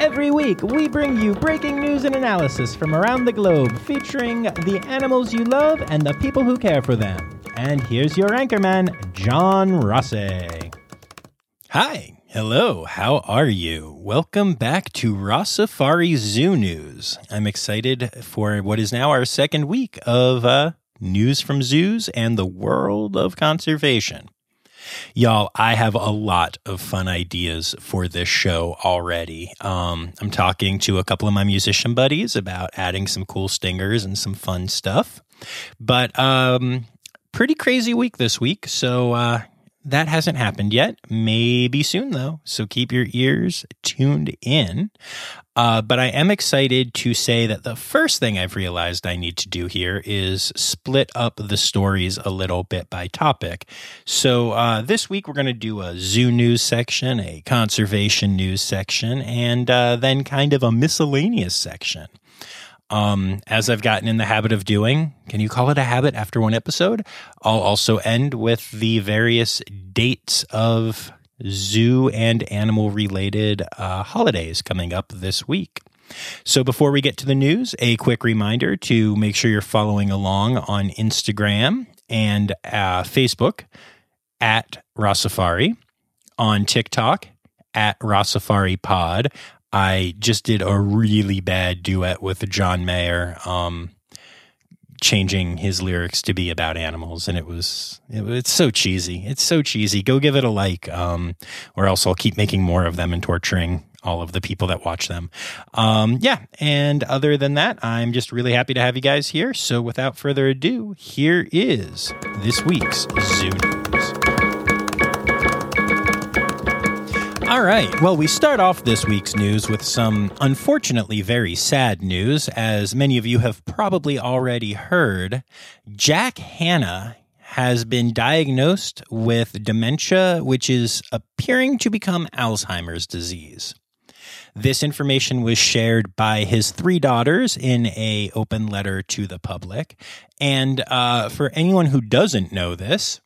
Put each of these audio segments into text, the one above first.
Every week, we bring you breaking news and analysis from around the globe featuring the animals you love and the people who care for them. And here's your anchorman, John Rossi. Hi. Hello, how are you? Welcome back to Rossafari Zoo News. I'm excited for what is now our second week of uh, news from zoos and the world of conservation. Y'all, I have a lot of fun ideas for this show already. Um, I'm talking to a couple of my musician buddies about adding some cool stingers and some fun stuff. But um, pretty crazy week this week. So uh, that hasn't happened yet. Maybe soon, though. So keep your ears tuned in. Uh, but I am excited to say that the first thing I've realized I need to do here is split up the stories a little bit by topic. So uh, this week we're going to do a zoo news section, a conservation news section, and uh, then kind of a miscellaneous section. Um, as I've gotten in the habit of doing, can you call it a habit after one episode? I'll also end with the various dates of zoo and animal related uh, holidays coming up this week. So before we get to the news, a quick reminder to make sure you're following along on Instagram and uh, Facebook at Rossafari, on TikTok at Rossafari Pod. I just did a really bad duet with John Mayer, um, changing his lyrics to be about animals, and it was it, it's so cheesy. It's so cheesy. Go give it a like, um, or else I'll keep making more of them and torturing all of the people that watch them. Um, yeah, and other than that, I'm just really happy to have you guys here. So without further ado, here is this week's Zoo News. All right. Well, we start off this week's news with some unfortunately very sad news. As many of you have probably already heard, Jack Hanna has been diagnosed with dementia, which is appearing to become Alzheimer's disease. This information was shared by his three daughters in a open letter to the public. And uh, for anyone who doesn't know this,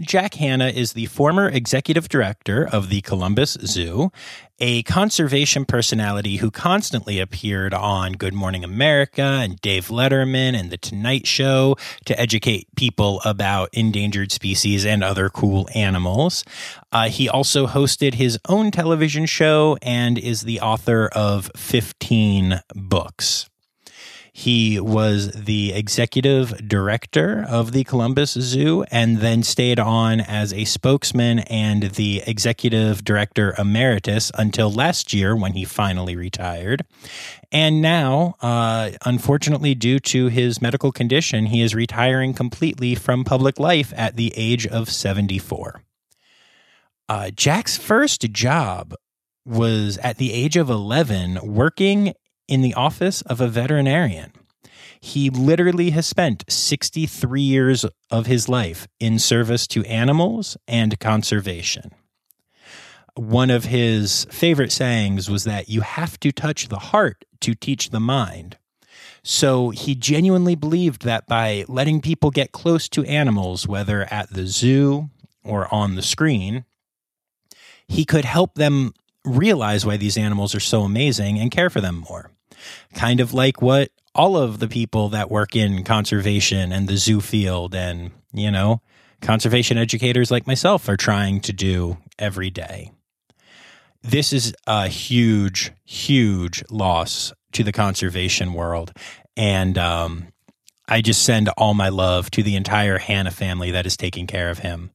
Jack Hanna is the former executive director of the Columbus Zoo, a conservation personality who constantly appeared on Good Morning America and Dave Letterman and The Tonight Show to educate people about endangered species and other cool animals. Uh, he also hosted his own television show and is the author of 15 books. He was the executive director of the Columbus Zoo and then stayed on as a spokesman and the executive director emeritus until last year when he finally retired. And now, uh, unfortunately, due to his medical condition, he is retiring completely from public life at the age of 74. Uh, Jack's first job was at the age of 11 working in the office of a veterinarian. He literally has spent 63 years of his life in service to animals and conservation. One of his favorite sayings was that you have to touch the heart to teach the mind. So he genuinely believed that by letting people get close to animals, whether at the zoo or on the screen, he could help them realize why these animals are so amazing and care for them more kind of like what all of the people that work in conservation and the zoo field and, you know, conservation educators like myself are trying to do every day. This is a huge, huge loss to the conservation world. And um, I just send all my love to the entire Hanna family that is taking care of him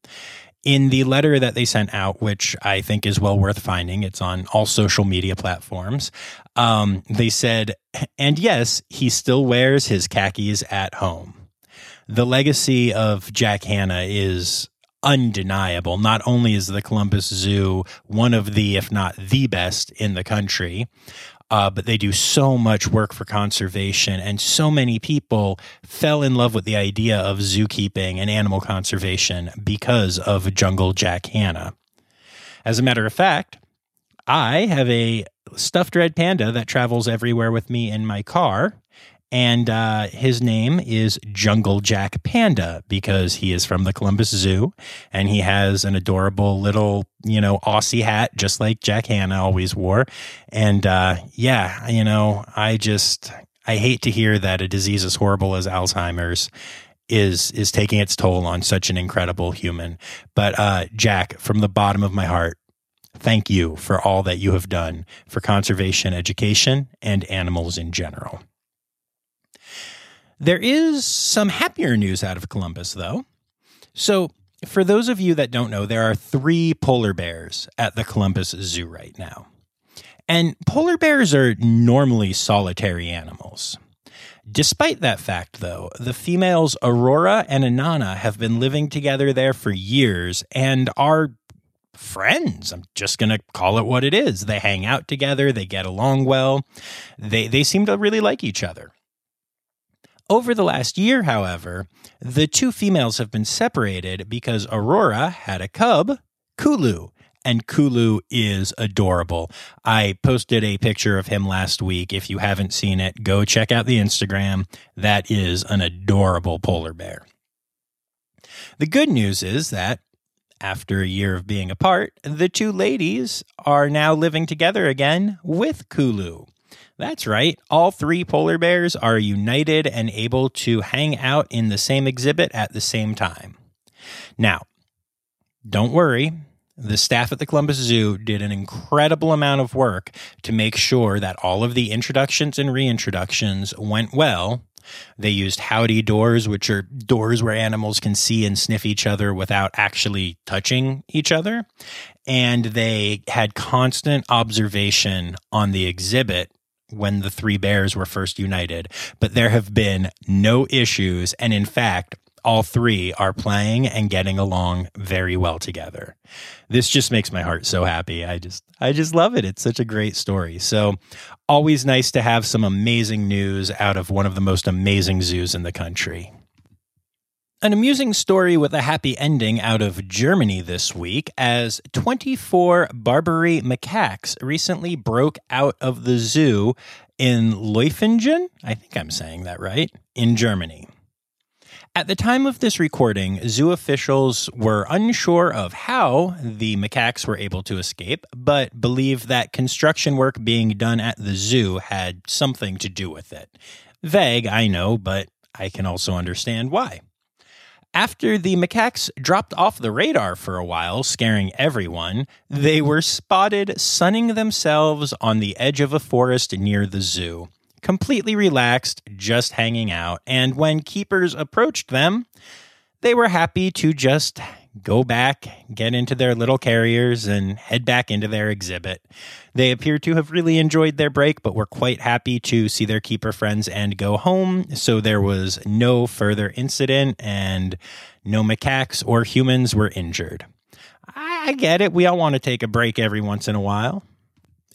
in the letter that they sent out, which I think is well worth finding, it's on all social media platforms. Um, they said, and yes, he still wears his khakis at home. The legacy of Jack Hanna is undeniable. Not only is the Columbus Zoo one of the, if not the best in the country, uh, but they do so much work for conservation, and so many people fell in love with the idea of zookeeping and animal conservation because of Jungle Jack Hanna. As a matter of fact, I have a stuffed red panda that travels everywhere with me in my car. And uh, his name is Jungle Jack Panda because he is from the Columbus Zoo and he has an adorable little, you know, Aussie hat, just like Jack Hanna always wore. And uh, yeah, you know, I just, I hate to hear that a disease as horrible as Alzheimer's is is taking its toll on such an incredible human. But uh, Jack, from the bottom of my heart, thank you for all that you have done for conservation education and animals in general. There is some happier news out of Columbus, though. So, for those of you that don't know, there are three polar bears at the Columbus Zoo right now. And polar bears are normally solitary animals. Despite that fact, though, the females Aurora and Anana have been living together there for years and are friends. I'm just going to call it what it is. They hang out together, they get along well. They they seem to really like each other. Over the last year, however, the two females have been separated because Aurora had a cub, Kulu, and Kulu is adorable. I posted a picture of him last week. If you haven't seen it, go check out the Instagram. That is an adorable polar bear. The good news is that after a year of being apart, the two ladies are now living together again with Kulu. That's right. All three polar bears are united and able to hang out in the same exhibit at the same time. Now, don't worry. The staff at the Columbus Zoo did an incredible amount of work to make sure that all of the introductions and reintroductions went well. They used howdy doors, which are doors where animals can see and sniff each other without actually touching each other. And they had constant observation on the exhibit when the three bears were first united, but there have been no issues. And in fact, all three are playing and getting along very well together. This just makes my heart so happy. I just I just love it. It's such a great story. So always nice to have some amazing news out of one of the most amazing zoos in the country. An amusing story with a happy ending out of Germany this week as 24 Barbary macaques recently broke out of the zoo in Leufingen, I think I'm saying that right, in Germany. At the time of this recording, zoo officials were unsure of how the macaques were able to escape, but believe that construction work being done at the zoo had something to do with it. Vague, I know, but I can also understand why. After the macaques dropped off the radar for a while, scaring everyone, they were spotted sunning themselves on the edge of a forest near the zoo, completely relaxed, just hanging out. And when keepers approached them, they were happy to just go back, get into their little carriers, and head back into their exhibit. They appear to have really enjoyed their break, but were quite happy to see their keeper friends and go home. So there was no further incident, and no macaques or humans were injured. I get it. We all want to take a break every once in a while.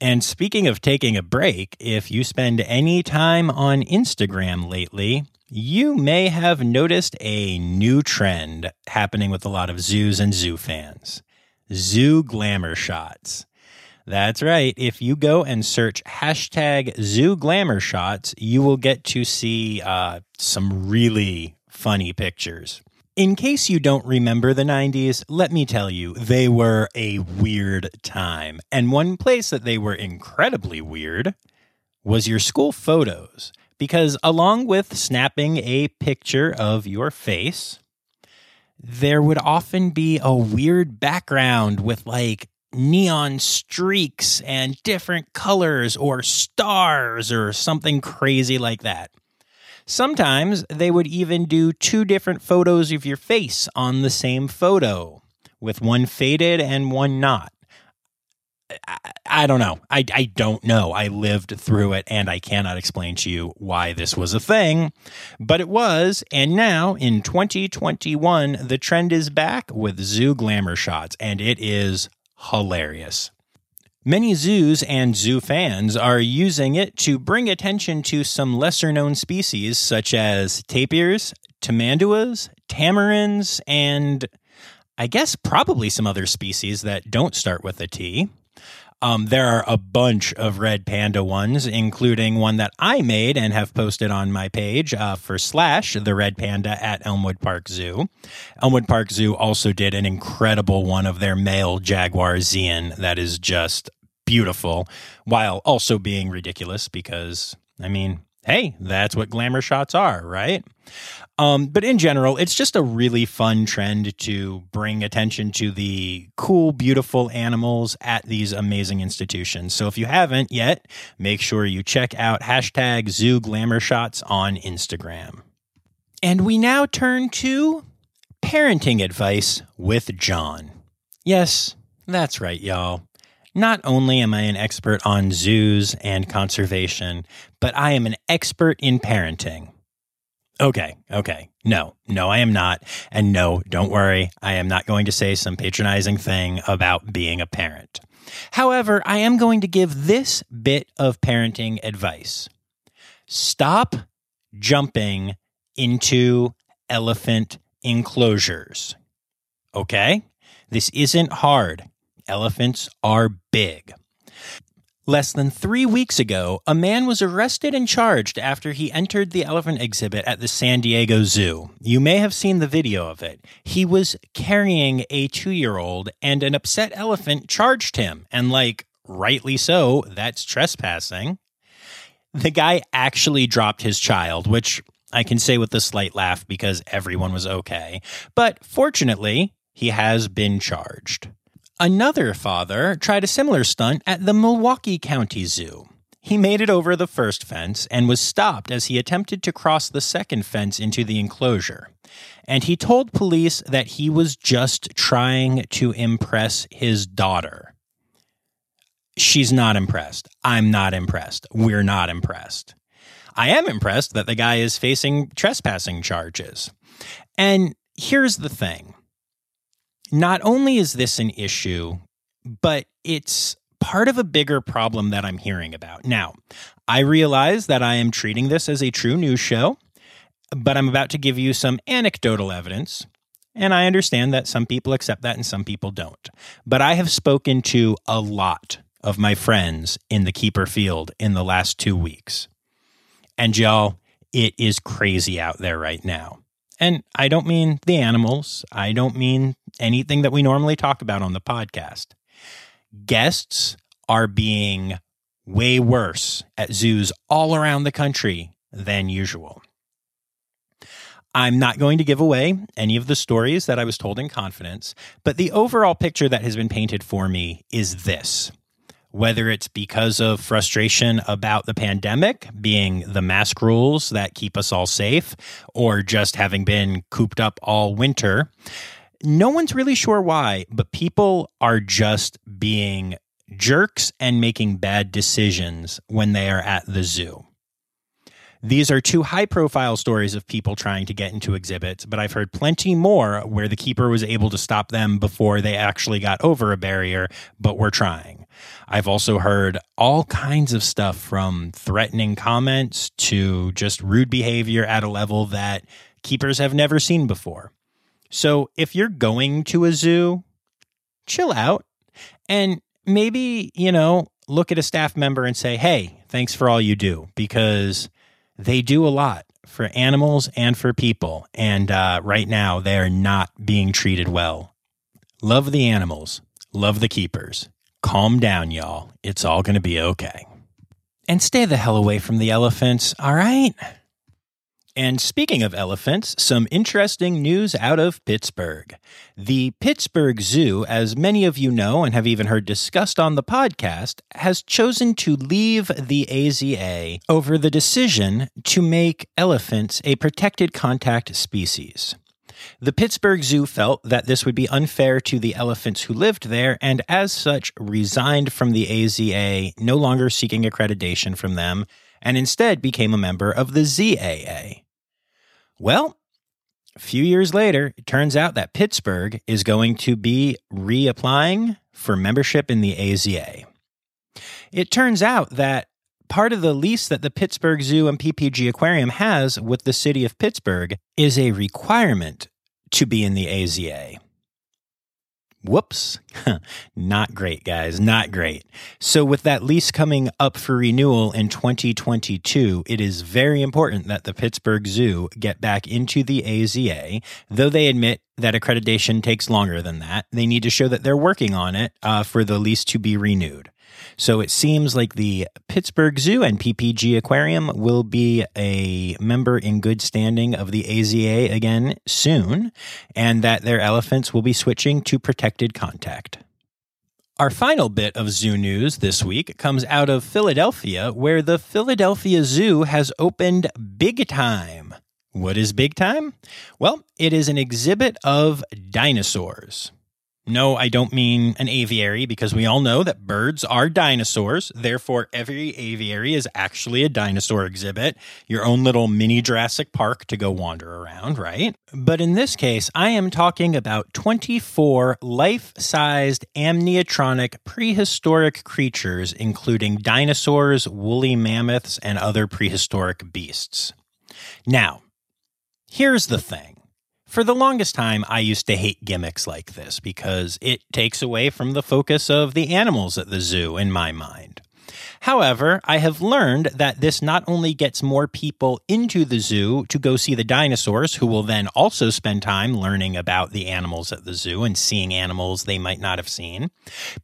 And speaking of taking a break, if you spend any time on Instagram lately, you may have noticed a new trend happening with a lot of zoos and zoo fans zoo glamour shots. That's right. If you go and search hashtag zoo glamour shots, you will get to see uh, some really funny pictures. In case you don't remember the 90s, let me tell you, they were a weird time. And one place that they were incredibly weird was your school photos because along with snapping a picture of your face, there would often be a weird background with like neon streaks and different colors or stars or something crazy like that. Sometimes they would even do two different photos of your face on the same photo, with one faded and one not. I, don't know. I, I don't know. I lived through it and I cannot explain to you why this was a thing, but it was. And now in 2021, the trend is back with zoo glamour shots and it is hilarious. Many zoos and zoo fans are using it to bring attention to some lesser known species such as tapirs, tamanduas, tamarins, and I guess probably some other species that don't start with a T. Um, there are a bunch of red panda ones, including one that I made and have posted on my page uh, for Slash, the red panda at Elmwood Park Zoo. Elmwood Park Zoo also did an incredible one of their male jaguar Zian that is just beautiful, while also being ridiculous because, I mean, hey, that's what glamour shots are, right? Um, but in general, it's just a really fun trend to bring attention to the cool, beautiful animals at these amazing institutions. So if you haven't yet, make sure you check out hashtag zoo glamour shots on Instagram. And we now turn to parenting advice with John. Yes, that's right, y'all. Not only am I an expert on zoos and conservation, but I am an expert in parenting. Okay, okay. No, no, I am not. And no, don't worry. I am not going to say some patronizing thing about being a parent. However, I am going to give this bit of parenting advice stop jumping into elephant enclosures. Okay? This isn't hard. Elephants are big. Less than three weeks ago, a man was arrested and charged after he entered the elephant exhibit at the San Diego Zoo. You may have seen the video of it. He was carrying a two year old, and an upset elephant charged him. And, like, rightly so, that's trespassing. The guy actually dropped his child, which I can say with a slight laugh because everyone was okay. But fortunately, he has been charged. Another father tried a similar stunt at the Milwaukee County Zoo. He made it over the first fence and was stopped as he attempted to cross the second fence into the enclosure. And he told police that he was just trying to impress his daughter. She's not impressed. I'm not impressed. We're not impressed. I am impressed that the guy is facing trespassing charges. And here's the thing not only is this an issue, but it's part of a bigger problem that I'm hearing about. Now, I realize that I am treating this as a true news show, but I'm about to give you some anecdotal evidence. And I understand that some people accept that and some people don't. But I have spoken to a lot of my friends in the keeper field in the last two weeks. And y'all, it is crazy out there right now. And I don't mean the animals, I don't mean anything that we normally talk about on the podcast. Guests are being way worse at zoos all around the country than usual. I'm not going to give away any of the stories that I was told in confidence, but the overall picture that has been painted for me is this whether it's because of frustration about the pandemic being the mask rules that keep us all safe, or just having been cooped up all winter. No one's really sure why, but people are just being jerks and making bad decisions when they are at the zoo. These are two high profile stories of people trying to get into exhibits, but I've heard plenty more where the keeper was able to stop them before they actually got over a barrier, but were trying. I've also heard all kinds of stuff from threatening comments to just rude behavior at a level that keepers have never seen before. So if you're going to a zoo, chill out and maybe, you know, look at a staff member and say, hey, thanks for all you do because they do a lot for animals and for people. And uh, right now, they are not being treated well. Love the animals, love the keepers. Calm down, y'all. It's all going to be okay. And stay the hell away from the elephants, all right? And speaking of elephants, some interesting news out of Pittsburgh. The Pittsburgh Zoo, as many of you know and have even heard discussed on the podcast, has chosen to leave the AZA over the decision to make elephants a protected contact species. The Pittsburgh Zoo felt that this would be unfair to the elephants who lived there and, as such, resigned from the AZA, no longer seeking accreditation from them, and instead became a member of the ZAA. Well, a few years later, it turns out that Pittsburgh is going to be reapplying for membership in the AZA. It turns out that part of the lease that the Pittsburgh Zoo and PPG Aquarium has with the city of Pittsburgh is a requirement to be in the AZA. Whoops. not great, guys. Not great. So, with that lease coming up for renewal in 2022, it is very important that the Pittsburgh Zoo get back into the AZA, though they admit that accreditation takes longer than that. They need to show that they're working on it uh, for the lease to be renewed. So it seems like the Pittsburgh Zoo and PPG Aquarium will be a member in good standing of the AZA again soon, and that their elephants will be switching to protected contact. Our final bit of zoo news this week comes out of Philadelphia, where the Philadelphia Zoo has opened Big Time. What is Big Time? Well, it is an exhibit of dinosaurs. No, I don't mean an aviary because we all know that birds are dinosaurs. Therefore, every aviary is actually a dinosaur exhibit, your own little mini Jurassic Park to go wander around, right? But in this case, I am talking about 24 life sized animatronic prehistoric creatures, including dinosaurs, woolly mammoths, and other prehistoric beasts. Now, here's the thing. For the longest time, I used to hate gimmicks like this because it takes away from the focus of the animals at the zoo in my mind. However, I have learned that this not only gets more people into the zoo to go see the dinosaurs, who will then also spend time learning about the animals at the zoo and seeing animals they might not have seen,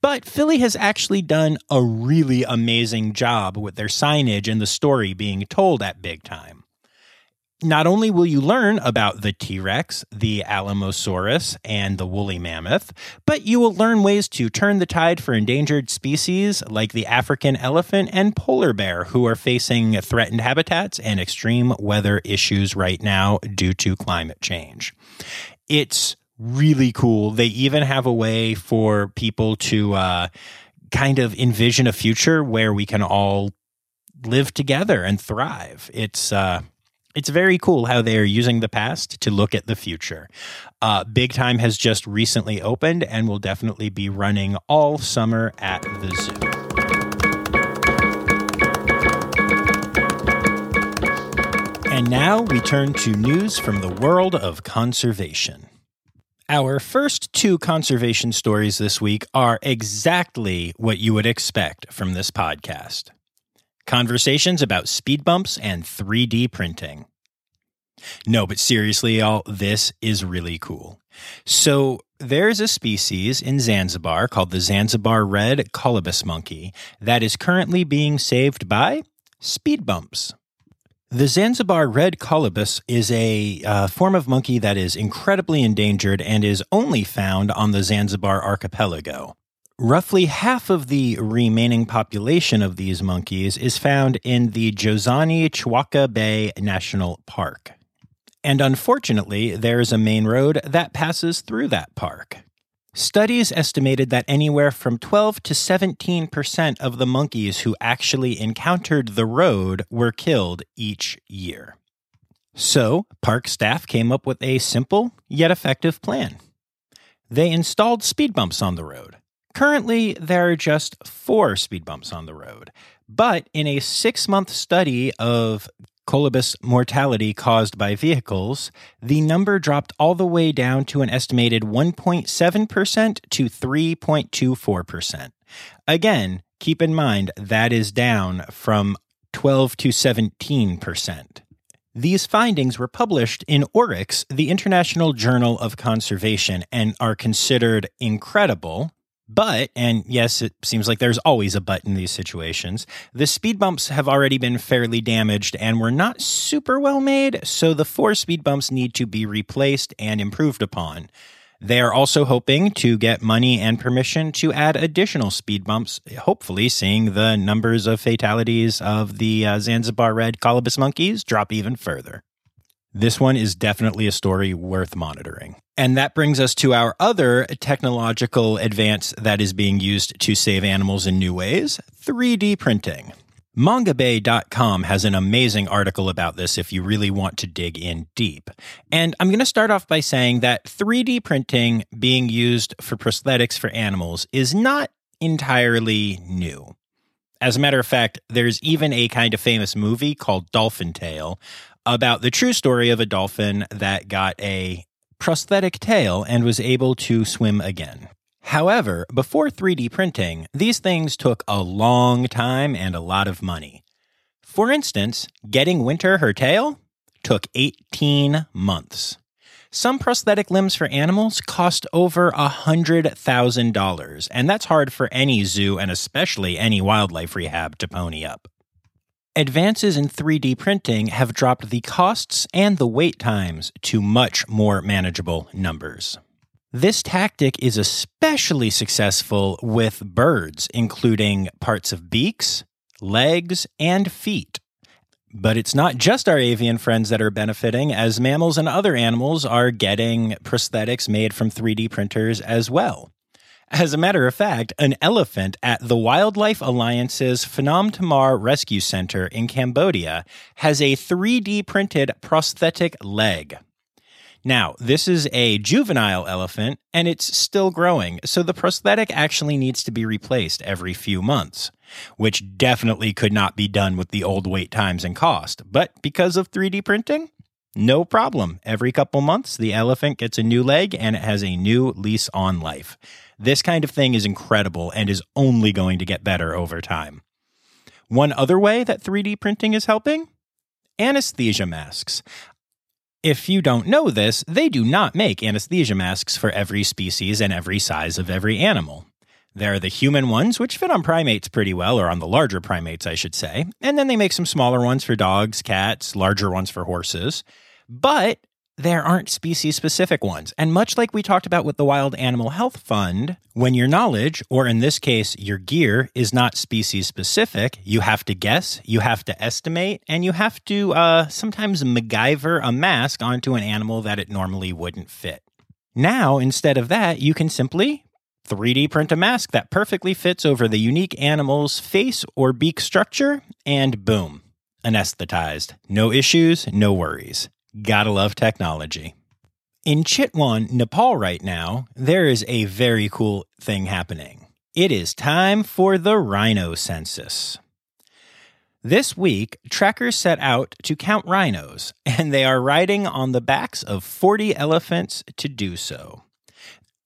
but Philly has actually done a really amazing job with their signage and the story being told at big time not only will you learn about the T Rex, the Alamosaurus, and the woolly mammoth, but you will learn ways to turn the tide for endangered species like the African elephant and polar bear, who are facing threatened habitats and extreme weather issues right now due to climate change. It's really cool. They even have a way for people to uh, kind of envision a future where we can all live together and thrive. It's uh, it's very cool how they are using the past to look at the future. Uh, Big Time has just recently opened and will definitely be running all summer at the zoo. And now we turn to news from the world of conservation. Our first two conservation stories this week are exactly what you would expect from this podcast conversations about speed bumps and 3D printing. No, but seriously, y'all, this is really cool. So, there's a species in Zanzibar called the Zanzibar red colobus monkey that is currently being saved by speed bumps. The Zanzibar red colobus is a uh, form of monkey that is incredibly endangered and is only found on the Zanzibar archipelago. Roughly half of the remaining population of these monkeys is found in the Jozani Chwaka Bay National Park. And unfortunately, there is a main road that passes through that park. Studies estimated that anywhere from 12 to 17% of the monkeys who actually encountered the road were killed each year. So, park staff came up with a simple yet effective plan. They installed speed bumps on the road. Currently, there are just four speed bumps on the road. But in a six month study of colobus mortality caused by vehicles, the number dropped all the way down to an estimated 1.7% to 3.24%. Again, keep in mind that is down from 12 to 17%. These findings were published in Oryx, the International Journal of Conservation, and are considered incredible but, and yes, it seems like there's always a but in these situations, the speed bumps have already been fairly damaged and were not super well made, so the four speed bumps need to be replaced and improved upon. They are also hoping to get money and permission to add additional speed bumps, hopefully, seeing the numbers of fatalities of the uh, Zanzibar red colobus monkeys drop even further. This one is definitely a story worth monitoring. And that brings us to our other technological advance that is being used to save animals in new ways 3D printing. Mongabay.com has an amazing article about this if you really want to dig in deep. And I'm going to start off by saying that 3D printing being used for prosthetics for animals is not entirely new. As a matter of fact, there's even a kind of famous movie called Dolphin Tale about the true story of a dolphin that got a prosthetic tail and was able to swim again. However, before 3D printing, these things took a long time and a lot of money. For instance, getting Winter her tail took 18 months. Some prosthetic limbs for animals cost over $100,000, and that's hard for any zoo and especially any wildlife rehab to pony up. Advances in 3D printing have dropped the costs and the wait times to much more manageable numbers. This tactic is especially successful with birds, including parts of beaks, legs, and feet. But it's not just our avian friends that are benefiting, as mammals and other animals are getting prosthetics made from 3D printers as well. As a matter of fact, an elephant at the Wildlife Alliance's Phnom Tamao Rescue Center in Cambodia has a 3D printed prosthetic leg. Now, this is a juvenile elephant and it's still growing, so the prosthetic actually needs to be replaced every few months which definitely could not be done with the old wait times and cost. But because of 3D printing, no problem. Every couple months, the elephant gets a new leg and it has a new lease on life. This kind of thing is incredible and is only going to get better over time. One other way that 3D printing is helping anesthesia masks. If you don't know this, they do not make anesthesia masks for every species and every size of every animal. There are the human ones, which fit on primates pretty well, or on the larger primates, I should say. And then they make some smaller ones for dogs, cats, larger ones for horses. But there aren't species specific ones. And much like we talked about with the Wild Animal Health Fund, when your knowledge, or in this case, your gear, is not species specific, you have to guess, you have to estimate, and you have to uh, sometimes MacGyver a mask onto an animal that it normally wouldn't fit. Now, instead of that, you can simply 3D print a mask that perfectly fits over the unique animal's face or beak structure, and boom, anesthetized. No issues, no worries. Gotta love technology. In Chitwan, Nepal, right now, there is a very cool thing happening. It is time for the rhino census. This week, trekkers set out to count rhinos, and they are riding on the backs of 40 elephants to do so.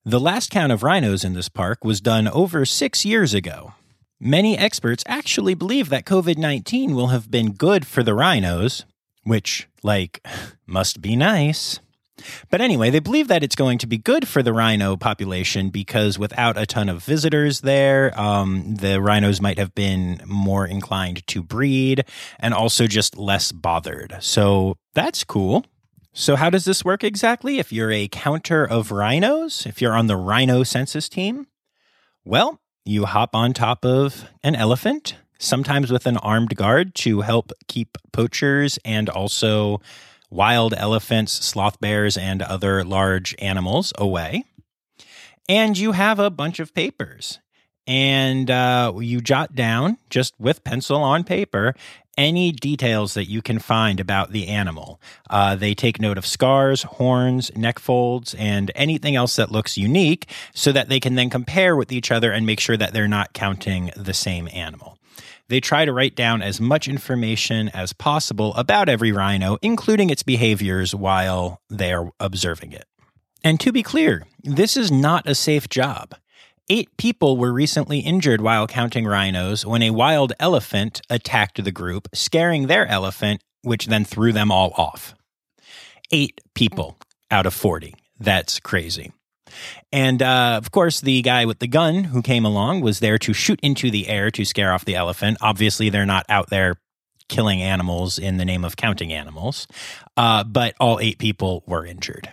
The last count of rhinos in this park was done over six years ago. Many experts actually believe that COVID 19 will have been good for the rhinos, which, like, must be nice. But anyway, they believe that it's going to be good for the rhino population because without a ton of visitors there, um, the rhinos might have been more inclined to breed and also just less bothered. So that's cool. So, how does this work exactly if you're a counter of rhinos, if you're on the rhino census team? Well, you hop on top of an elephant, sometimes with an armed guard to help keep poachers and also wild elephants, sloth bears, and other large animals away. And you have a bunch of papers. And uh, you jot down just with pencil on paper any details that you can find about the animal. Uh, they take note of scars, horns, neck folds, and anything else that looks unique so that they can then compare with each other and make sure that they're not counting the same animal. They try to write down as much information as possible about every rhino, including its behaviors while they are observing it. And to be clear, this is not a safe job. Eight people were recently injured while counting rhinos when a wild elephant attacked the group, scaring their elephant, which then threw them all off. Eight people out of 40. That's crazy. And uh, of course, the guy with the gun who came along was there to shoot into the air to scare off the elephant. Obviously, they're not out there killing animals in the name of counting animals, uh, but all eight people were injured.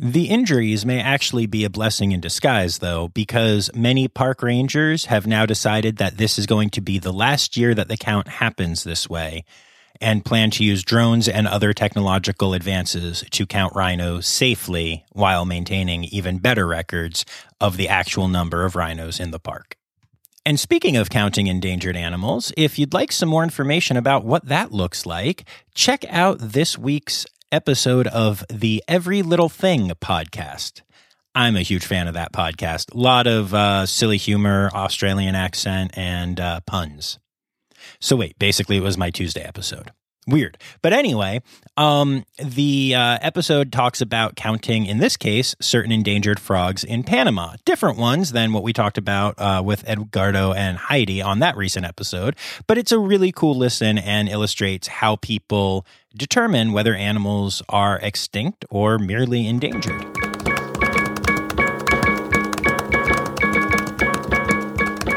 The injuries may actually be a blessing in disguise, though, because many park rangers have now decided that this is going to be the last year that the count happens this way and plan to use drones and other technological advances to count rhinos safely while maintaining even better records of the actual number of rhinos in the park. And speaking of counting endangered animals, if you'd like some more information about what that looks like, check out this week's episode of the Every Little Thing podcast. I'm a huge fan of that podcast. A lot of uh, silly humor, Australian accent, and uh, puns. So wait, basically it was my Tuesday episode. Weird. But anyway, um, the uh, episode talks about counting, in this case, certain endangered frogs in Panama. Different ones than what we talked about uh, with Edgardo and Heidi on that recent episode. But it's a really cool listen and illustrates how people determine whether animals are extinct or merely endangered.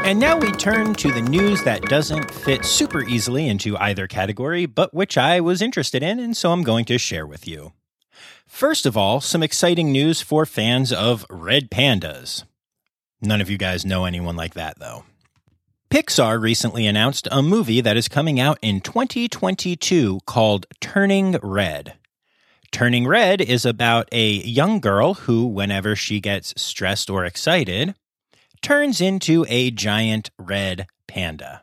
And now we turn to the news that doesn't fit super easily into either category, but which I was interested in, and so I'm going to share with you. First of all, some exciting news for fans of red pandas. None of you guys know anyone like that, though. Pixar recently announced a movie that is coming out in 2022 called Turning Red. Turning Red is about a young girl who, whenever she gets stressed or excited, turns into a giant red panda.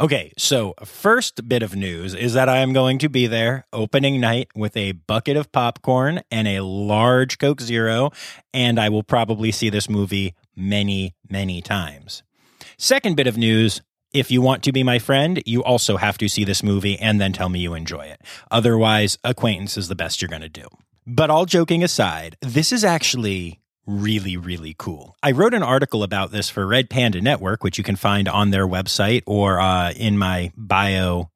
Okay, so first bit of news is that I am going to be there opening night with a bucket of popcorn and a large Coke Zero, and I will probably see this movie many, many times. Second bit of news if you want to be my friend, you also have to see this movie and then tell me you enjoy it. Otherwise, acquaintance is the best you're going to do. But all joking aside, this is actually really, really cool. I wrote an article about this for Red Panda Network, which you can find on their website or uh, in my bio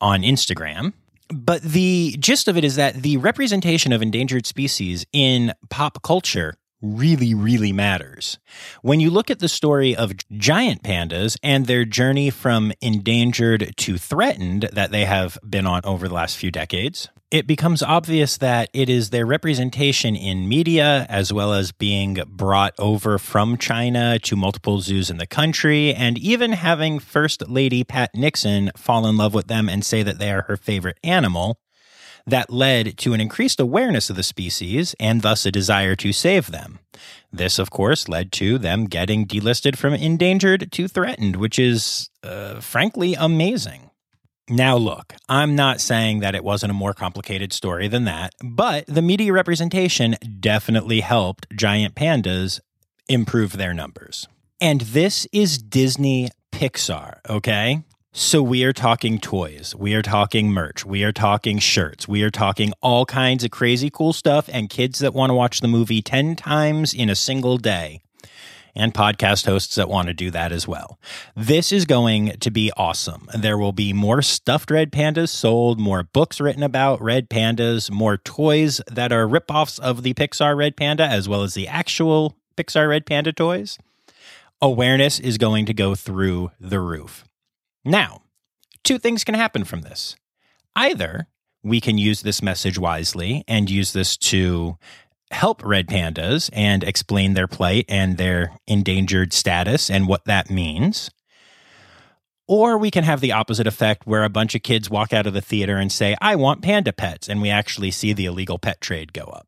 on Instagram. But the gist of it is that the representation of endangered species in pop culture really, really matters. When you look at the story of giant pandas and their journey from endangered to threatened that they have been on over the last few decades, it becomes obvious that it is their representation in media, as well as being brought over from China to multiple zoos in the country, and even having First Lady Pat Nixon fall in love with them and say that they are her favorite animal, that led to an increased awareness of the species and thus a desire to save them. This, of course, led to them getting delisted from endangered to threatened, which is, uh, frankly, amazing. Now, look, I'm not saying that it wasn't a more complicated story than that, but the media representation definitely helped giant pandas improve their numbers. And this is Disney Pixar, okay? So we are talking toys, we are talking merch, we are talking shirts, we are talking all kinds of crazy cool stuff and kids that want to watch the movie 10 times in a single day and podcast hosts that want to do that as well. This is going to be awesome. There will be more stuffed red pandas sold, more books written about red pandas, more toys that are ripoffs of the Pixar red panda, as well as the actual Pixar red panda toys. Awareness is going to go through the roof. Now, two things can happen from this. Either we can use this message wisely and use this to help red pandas and explain their plight and their endangered status and what that means. Or we can have the opposite effect where a bunch of kids walk out of the theater and say, I want panda pets, and we actually see the illegal pet trade go up.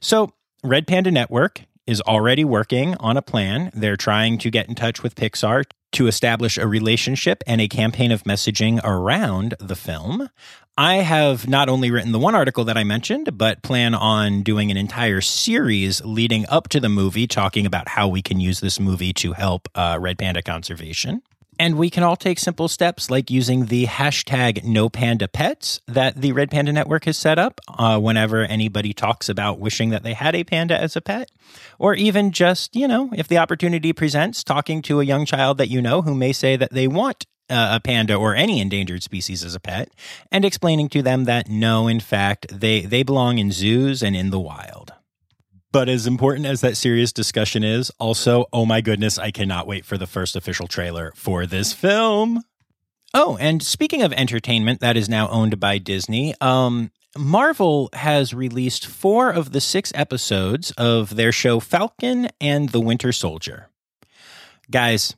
So, Red Panda Network is already working on a plan. They're trying to get in touch with Pixar to establish a relationship and a campaign of messaging around the film. I have not only written the one article that I mentioned, but plan on doing an entire series leading up to the movie, talking about how we can use this movie to help uh, red panda conservation. And we can all take simple steps like using the hashtag no panda pets that the Red Panda Network has set up uh, whenever anybody talks about wishing that they had a panda as a pet. Or even just, you know, if the opportunity presents, talking to a young child that you know who may say that they want a panda or any endangered species as a pet and explaining to them that no, in fact, they, they belong in zoos and in the wild. But as important as that serious discussion is, also, oh my goodness, I cannot wait for the first official trailer for this film. Oh, and speaking of entertainment that is now owned by Disney, um, Marvel has released four of the six episodes of their show Falcon and the Winter Soldier. Guys,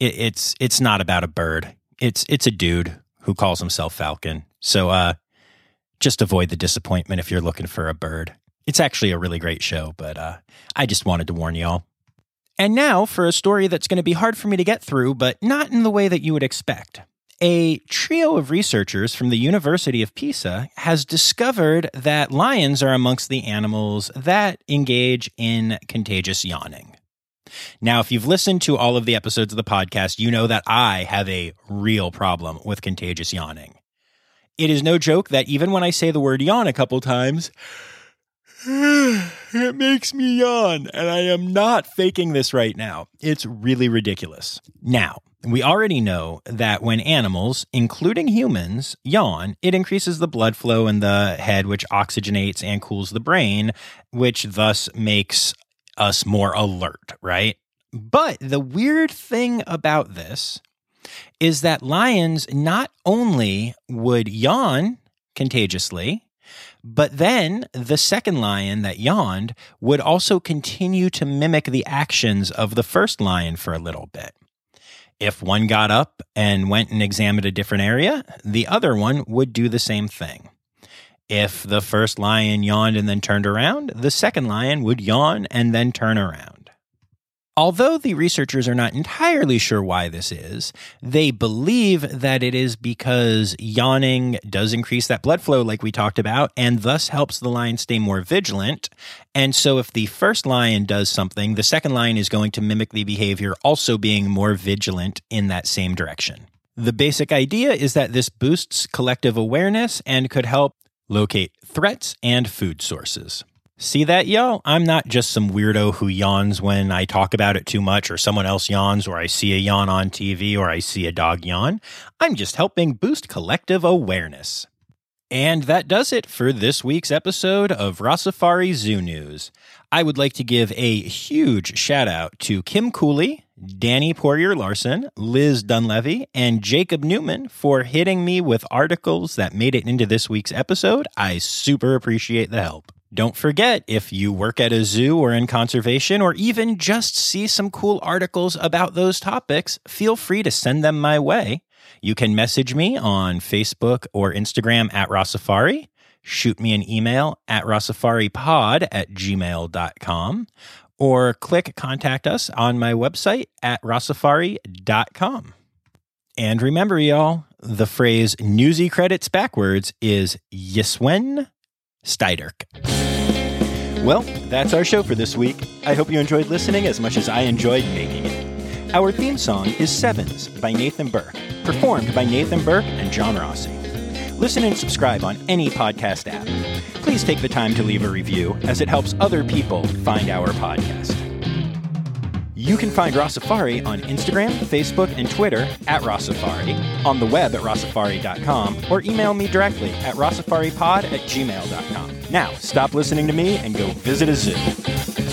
it, it's it's not about a bird. It's it's a dude who calls himself Falcon. So uh, just avoid the disappointment if you're looking for a bird. It's actually a really great show, but uh, I just wanted to warn y'all. And now for a story that's going to be hard for me to get through, but not in the way that you would expect. A trio of researchers from the University of Pisa has discovered that lions are amongst the animals that engage in contagious yawning. Now, if you've listened to all of the episodes of the podcast, you know that I have a real problem with contagious yawning. It is no joke that even when I say the word yawn a couple times, it makes me yawn, and I am not faking this right now. It's really ridiculous. Now, we already know that when animals, including humans, yawn, it increases the blood flow in the head, which oxygenates and cools the brain, which thus makes us more alert, right? But the weird thing about this is that lions not only would yawn contagiously, but then the second lion that yawned would also continue to mimic the actions of the first lion for a little bit. If one got up and went and examined a different area, the other one would do the same thing. If the first lion yawned and then turned around, the second lion would yawn and then turn around. Although the researchers are not entirely sure why this is, they believe that it is because yawning does increase that blood flow, like we talked about, and thus helps the lion stay more vigilant. And so, if the first lion does something, the second lion is going to mimic the behavior, also being more vigilant in that same direction. The basic idea is that this boosts collective awareness and could help locate threats and food sources. See that, y'all? I'm not just some weirdo who yawns when I talk about it too much, or someone else yawns, or I see a yawn on TV, or I see a dog yawn. I'm just helping boost collective awareness. And that does it for this week's episode of Rossafari Zoo News. I would like to give a huge shout out to Kim Cooley, Danny Poirier Larson, Liz Dunlevy, and Jacob Newman for hitting me with articles that made it into this week's episode. I super appreciate the help. Don't forget, if you work at a zoo or in conservation, or even just see some cool articles about those topics, feel free to send them my way. You can message me on Facebook or Instagram at Rossafari, shoot me an email at rossafaripod at gmail.com, or click contact us on my website at rossafari.com. And remember, y'all, the phrase newsy credits backwards is Yiswen Steiderk. Well, that's our show for this week. I hope you enjoyed listening as much as I enjoyed making it. Our theme song is Sevens by Nathan Burke, performed by Nathan Burke and John Rossi. Listen and subscribe on any podcast app. Please take the time to leave a review as it helps other people find our podcast. You can find Rossafari on Instagram, Facebook, and Twitter at Rossafari, on the web at rossafari.com, or email me directly at rossafaripod at gmail.com. Now, stop listening to me and go visit a zoo.